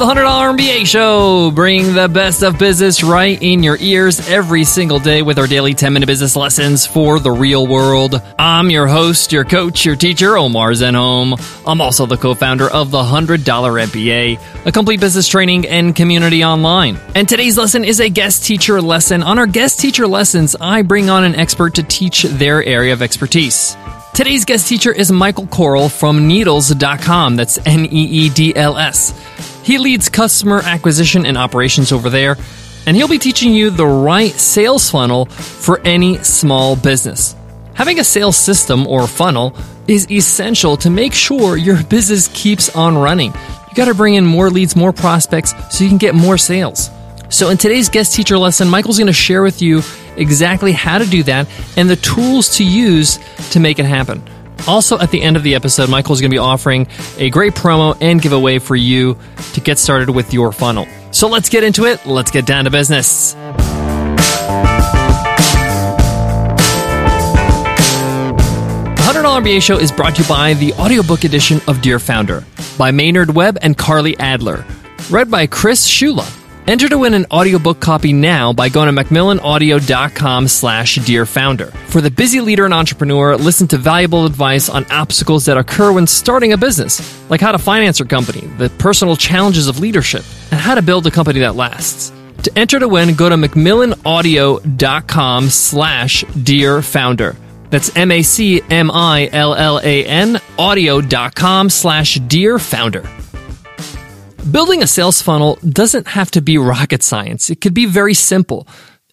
the $100 MBA show. Bring the best of business right in your ears every single day with our daily 10 minute business lessons for the real world. I'm your host, your coach, your teacher, Omar Zenhom. I'm also the co founder of the $100 MBA, a complete business training and community online. And today's lesson is a guest teacher lesson. On our guest teacher lessons, I bring on an expert to teach their area of expertise. Today's guest teacher is Michael Koral from Needls.com. That's N E E D L S. He leads customer acquisition and operations over there, and he'll be teaching you the right sales funnel for any small business. Having a sales system or funnel is essential to make sure your business keeps on running. You got to bring in more leads, more prospects, so you can get more sales. So, in today's guest teacher lesson, Michael's going to share with you exactly how to do that and the tools to use to make it happen. Also, at the end of the episode, Michael is going to be offering a great promo and giveaway for you to get started with your funnel. So, let's get into it. Let's get down to business. The $100 MBA show is brought to you by the audiobook edition of Dear Founder by Maynard Webb and Carly Adler, read by Chris Shula. Enter to win an audiobook copy now by going to macmillanaudio.com slash dear founder. For the busy leader and entrepreneur, listen to valuable advice on obstacles that occur when starting a business, like how to finance your company, the personal challenges of leadership, and how to build a company that lasts. To enter to win, go to macmillanaudio.com slash dear founder. That's M-A-C-M-I-L-L-A-N audio.com slash dear founder. Building a sales funnel doesn't have to be rocket science. It could be very simple.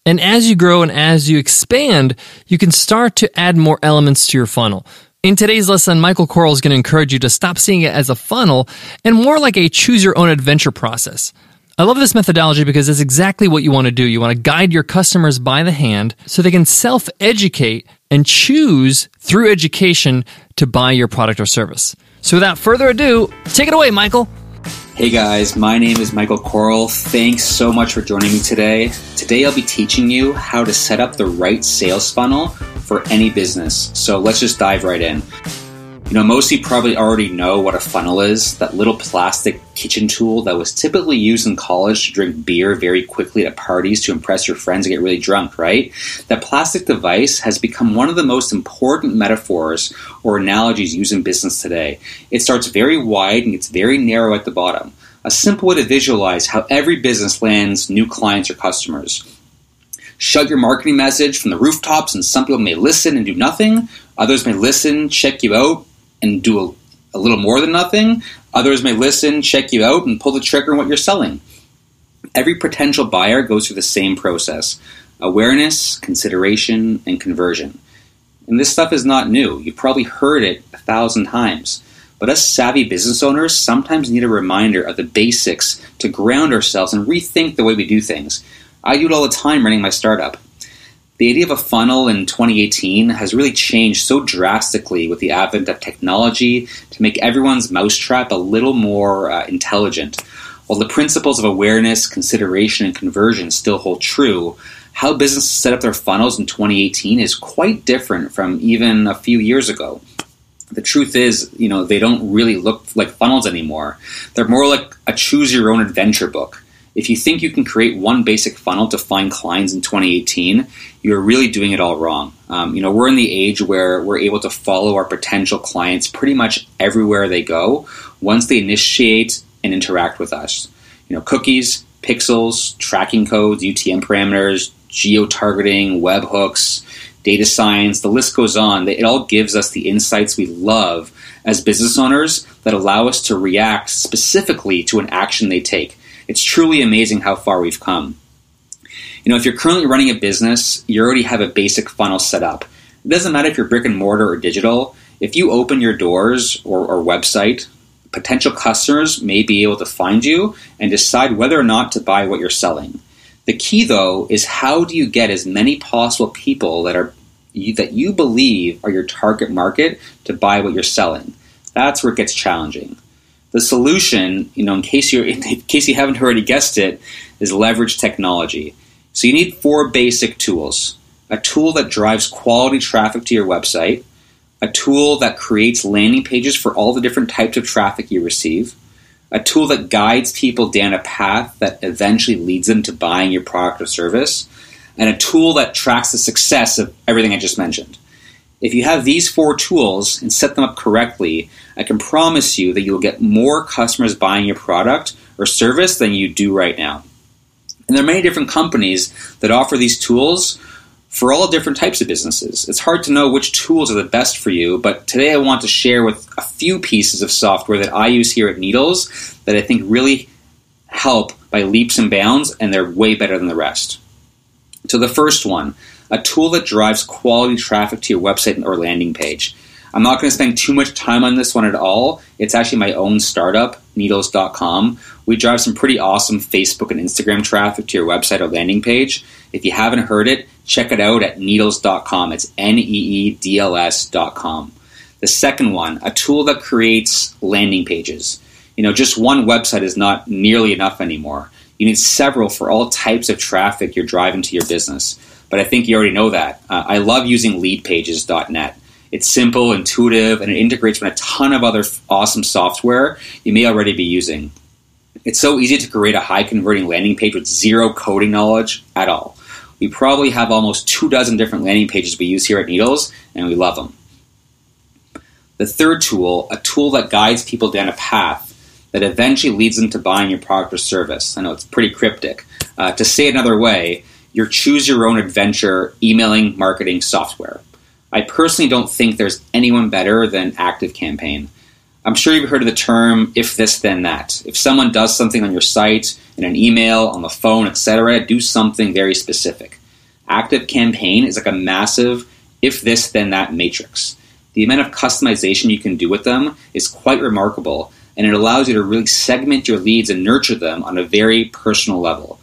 And as you grow and as you expand, you can start to add more elements to your funnel. In today's lesson, Michael Koral is going to encourage you to stop seeing it as a funnel and more like a choose your own adventure process. I love this methodology because it's exactly what you want to do. You want to guide your customers by the hand so they can self educate and choose through education to buy your product or service. So without further ado, take it away, Michael. Hey guys, my name is Michael Koral. Thanks so much for joining me today. Today I'll be teaching you how to set up the right sales funnel for any business. So let's just dive right in. You know, most of you probably already know what a funnel is that little plastic kitchen tool that was typically used in college to drink beer very quickly at parties to impress your friends and get really drunk, right? That plastic device has become one of the most important metaphors or analogies used in business today. It starts very wide and gets very narrow at the bottom. A simple way to visualize how every business lands new clients or customers. Shout your marketing message from the rooftops, and some people may listen and do nothing. Others may listen, check you out, and do a, a little more than nothing. Others may listen, check you out, and pull the trigger on what you're selling. Every potential buyer goes through the same process awareness, consideration, and conversion. And this stuff is not new. You've probably heard it a thousand times. But us savvy business owners sometimes need a reminder of the basics to ground ourselves and rethink the way we do things. I do it all the time running my startup. The idea of a funnel in 2018 has really changed so drastically with the advent of technology to make everyone's mousetrap a little more uh, intelligent. While the principles of awareness, consideration, and conversion still hold true, how businesses set up their funnels in 2018 is quite different from even a few years ago. The truth is, you know, they don't really look like funnels anymore. They're more like a choose your own adventure book. If you think you can create one basic funnel to find clients in 2018, you're really doing it all wrong. Um, you know, we're in the age where we're able to follow our potential clients pretty much everywhere they go once they initiate and interact with us. You know, cookies, pixels, tracking codes, UTM parameters, geo targeting, webhooks, data science, the list goes on. It all gives us the insights we love as business owners that allow us to react specifically to an action they take. It's truly amazing how far we've come. You know, if you're currently running a business, you already have a basic funnel set up. It doesn't matter if you're brick and mortar or digital. If you open your doors or, or website, potential customers may be able to find you and decide whether or not to buy what you're selling. The key, though, is how do you get as many possible people that are that you believe are your target market to buy what you're selling? That's where it gets challenging. The solution, you know, in case you in case you haven't already guessed it, is leverage technology. So you need four basic tools: a tool that drives quality traffic to your website, a tool that creates landing pages for all the different types of traffic you receive, a tool that guides people down a path that eventually leads them to buying your product or service, and a tool that tracks the success of everything I just mentioned. If you have these four tools and set them up correctly, I can promise you that you'll get more customers buying your product or service than you do right now. And there are many different companies that offer these tools for all different types of businesses. It's hard to know which tools are the best for you, but today I want to share with a few pieces of software that I use here at Needls that I think really help by leaps and bounds, and they're way better than the rest. So, the first one, a tool that drives quality traffic to your website or landing page. I'm not going to spend too much time on this one at all. It's actually my own startup, needls.com. We drive some pretty awesome Facebook and Instagram traffic to your website or landing page. If you haven't heard it, check it out at needls.com. It's N E E D L S.com. The second one, a tool that creates landing pages. You know, just one website is not nearly enough anymore. You need several for all types of traffic you're driving to your business. But I think you already know that. Uh, I love using leadpages.net. It's simple, intuitive, and it integrates with a ton of other awesome software you may already be using. It's so easy to create a high converting landing page with zero coding knowledge at all. We probably have almost two dozen different landing pages we use here at Needls, and we love them. The third tool, a tool that guides people down a path that eventually leads them to buying your product or service. I know it's pretty cryptic. Uh, to say it another way, your choose your own adventure emailing marketing software. I personally don't think there's anyone better than ActiveCampaign. I'm sure you've heard of the term if this then that. If someone does something on your site, in an email, on the phone, etc., do something very specific. ActiveCampaign is like a massive if this then that matrix. The amount of customization you can do with them is quite remarkable, and it allows you to really segment your leads and nurture them on a very personal level.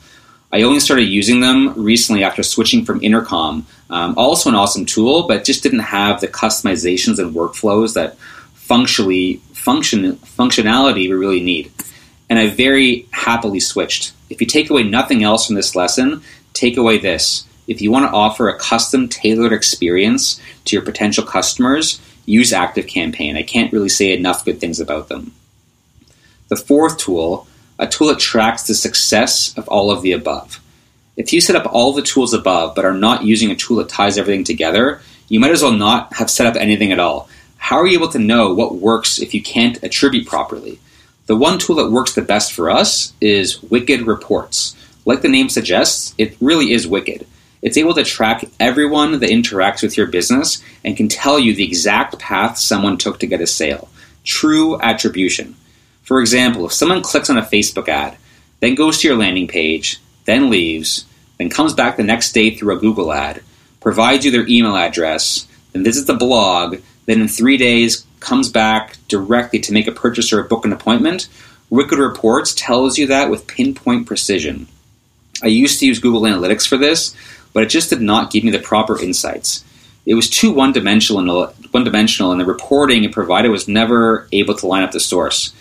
I only started using them recently after switching from Intercom. Um, also an awesome tool, but just didn't have the customizations and workflows that functionally function functionality we really need. And I very happily switched. If you take away nothing else from this lesson, take away this. If you want to offer a custom tailored experience to your potential customers, use ActiveCampaign. I can't really say enough good things about them. The fourth tool a tool that tracks the success of all of the above. If you set up all the tools above but are not using a tool that ties everything together, you might as well not have set up anything at all. How are you able to know what works if you can't attribute properly? The one tool that works the best for us is Wicked Reports. Like the name suggests, it really is wicked. It's able to track everyone that interacts with your business and can tell you the exact path someone took to get a sale. True attribution. For example, if someone clicks on a Facebook ad, then goes to your landing page, then leaves, then comes back the next day through a Google ad, provides you their email address, then visits the blog, then in three days comes back directly to make a purchase or book an appointment, Wicked Reports tells you that with pinpoint precision. I used to use Google Analytics for this, but it just did not give me the proper insights. It was too one dimensional, one dimensional, and the reporting it provided was never able to line up the source.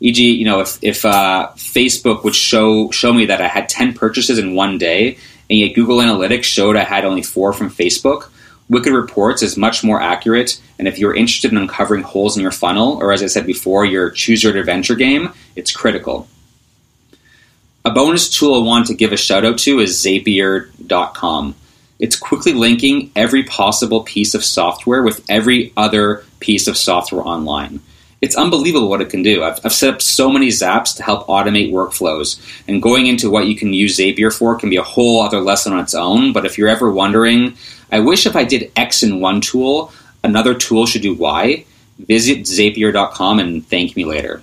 E.g., you know, if, if uh, Facebook would show show me that I had ten purchases in one day, and yet Google Analytics showed I had only four from Facebook, Wicked Reports is much more accurate. And if you're interested in uncovering holes in your funnel, or as I said before, your choose your adventure game, it's critical. A bonus tool I want to give a shout out to is Zapier.com. It's quickly linking every possible piece of software with every other piece of software online it's unbelievable what it can do. I've, I've, set up so many zaps to help automate workflows. And going into what you can use Zapier for can be a whole other lesson on its own. But if you're ever wondering, I wish if I did X in one tool, another tool should do Y, visit zapier.com and thank me later.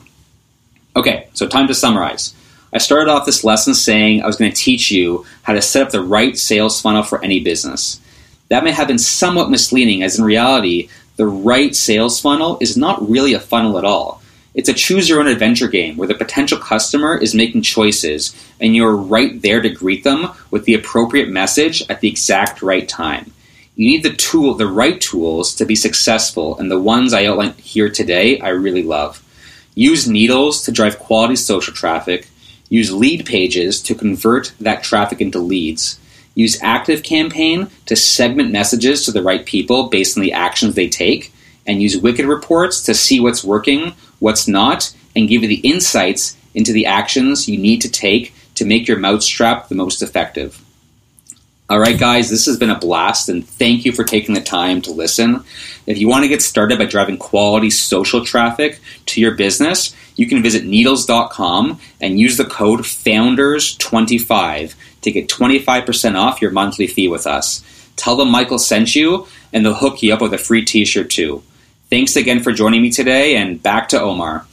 Okay, so time to summarize. I started off this lesson saying I was going to teach you how to set up the right sales funnel for any business. That may have been somewhat misleading, as in reality, the right sales funnel is not really a funnel at all. It's a choose your own adventure game where the potential customer is making choices and you're right there to greet them with the appropriate message at the exact right time. You need the tool, the right tools to be successful, and the ones I outlined here today I really love. Use needls to drive quality social traffic. Use lead pages to convert that traffic into leads Use Active Campaign to segment messages to the right people based on the actions they take, and use Wicked Reports to see what's working, what's not, and give you the insights into the actions you need to take to make your mousetrap the most effective. All right, guys, this has been a blast, and thank you for taking the time to listen. If you want to get started by driving quality social traffic to your business, you can visit needls.com and use the code FOUNDERS25 to get 25% off your monthly fee with us. Tell them Michael sent you, and they'll hook you up with a free t shirt too. Thanks again for joining me today, and back to Omar.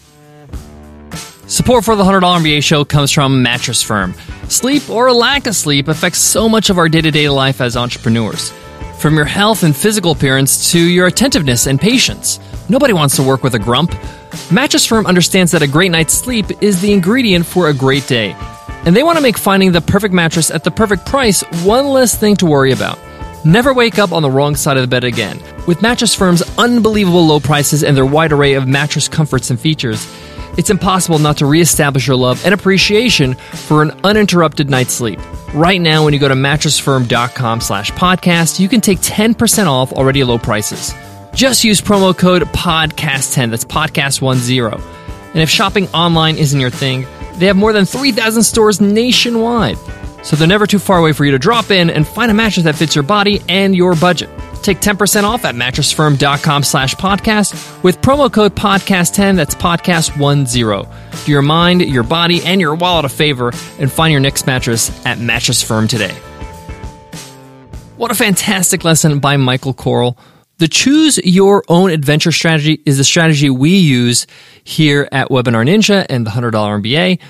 Support for the $100 MBA show comes from Mattress Firm. Sleep or lack of sleep affects so much of our day to day life as entrepreneurs. From your health and physical appearance to your attentiveness and patience. Nobody wants to work with a grump. Mattress Firm understands that a great night's sleep is the ingredient for a great day. And they want to make finding the perfect mattress at the perfect price one less thing to worry about. Never wake up on the wrong side of the bed again. With Mattress Firm's unbelievable low prices and their wide array of mattress comforts and features, it's impossible not to reestablish your love and appreciation for an uninterrupted night's sleep. Right now, when you go to mattressfirm.com slash podcast, you can take 10% off already low prices. Just use promo code PODCAST10, that's podcast10. And if shopping online isn't your thing, they have more than 3,000 stores nationwide. So they're never too far away for you to drop in and find a mattress that fits your body and your budget. Take 10% off at mattressfirm.com slash podcast with promo code podcast10, that's podcast10. Do your mind, your body, and your wallet a favor and find your next mattress at Mattress Firm today. What a fantastic lesson by Michael Koral. The choose your own adventure strategy is the strategy we use here at Webinar Ninja and the $100 MBA.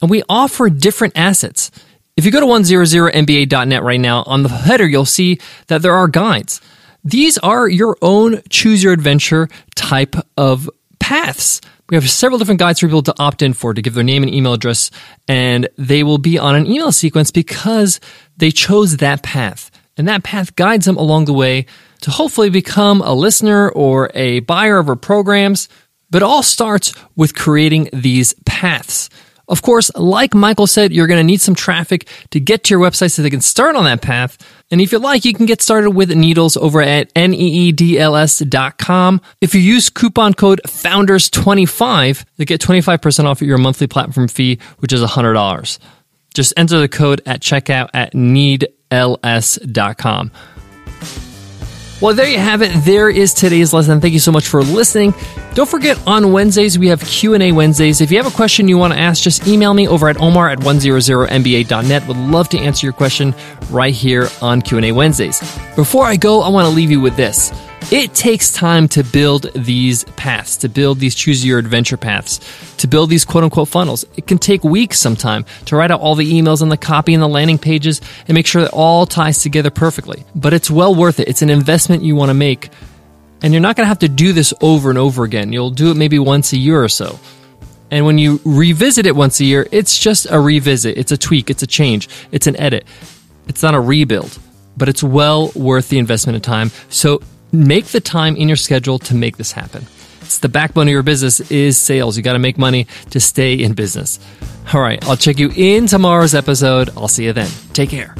And we offer different assets. If you go to 100mba.net right now, on the header, you'll see that there are guides. These are your own choose your adventure type of paths. We have several different guides for people to opt in for to give their name and email address, and they will be on an email sequence because they chose that path. And that path guides them along the way to hopefully become a listener or a buyer of our programs. But it all starts with creating these paths. Of course, like Michael said, you're going to need some traffic to get to your website so they can start on that path. And if you like, you can get started with Needls over at needls.com. If you use coupon code FOUNDERS25, you get 25% off your monthly platform fee, which is $100. Just enter the code at checkout at needls.com. Well, there you have it. There is today's lesson. Thank you so much for listening. Don't forget on Wednesdays we have Q&A Wednesdays. If you have a question you want to ask, just email me over at omar at 100mba.net. Would love to answer your question right here on Q&A Wednesdays. Before I go, I want to leave you with this. It takes time to build these paths, to build these choose your adventure paths, to build these quote unquote funnels. It can take weeks sometime to write out all the emails and the copy and the landing pages and make sure that all ties together perfectly. But it's well worth it. It's an investment you want to make. And you're not going to have to do this over and over again. You'll do it maybe once a year or so. And when you revisit it once a year, it's just a revisit. It's a tweak. It's a change. It's an edit. It's not a rebuild, but it's well worth the investment of time. So make the time in your schedule to make this happen. It's the backbone of your business is sales. You got to make money to stay in business. All right, I'll check you in tomorrow's episode. I'll see you then. Take care.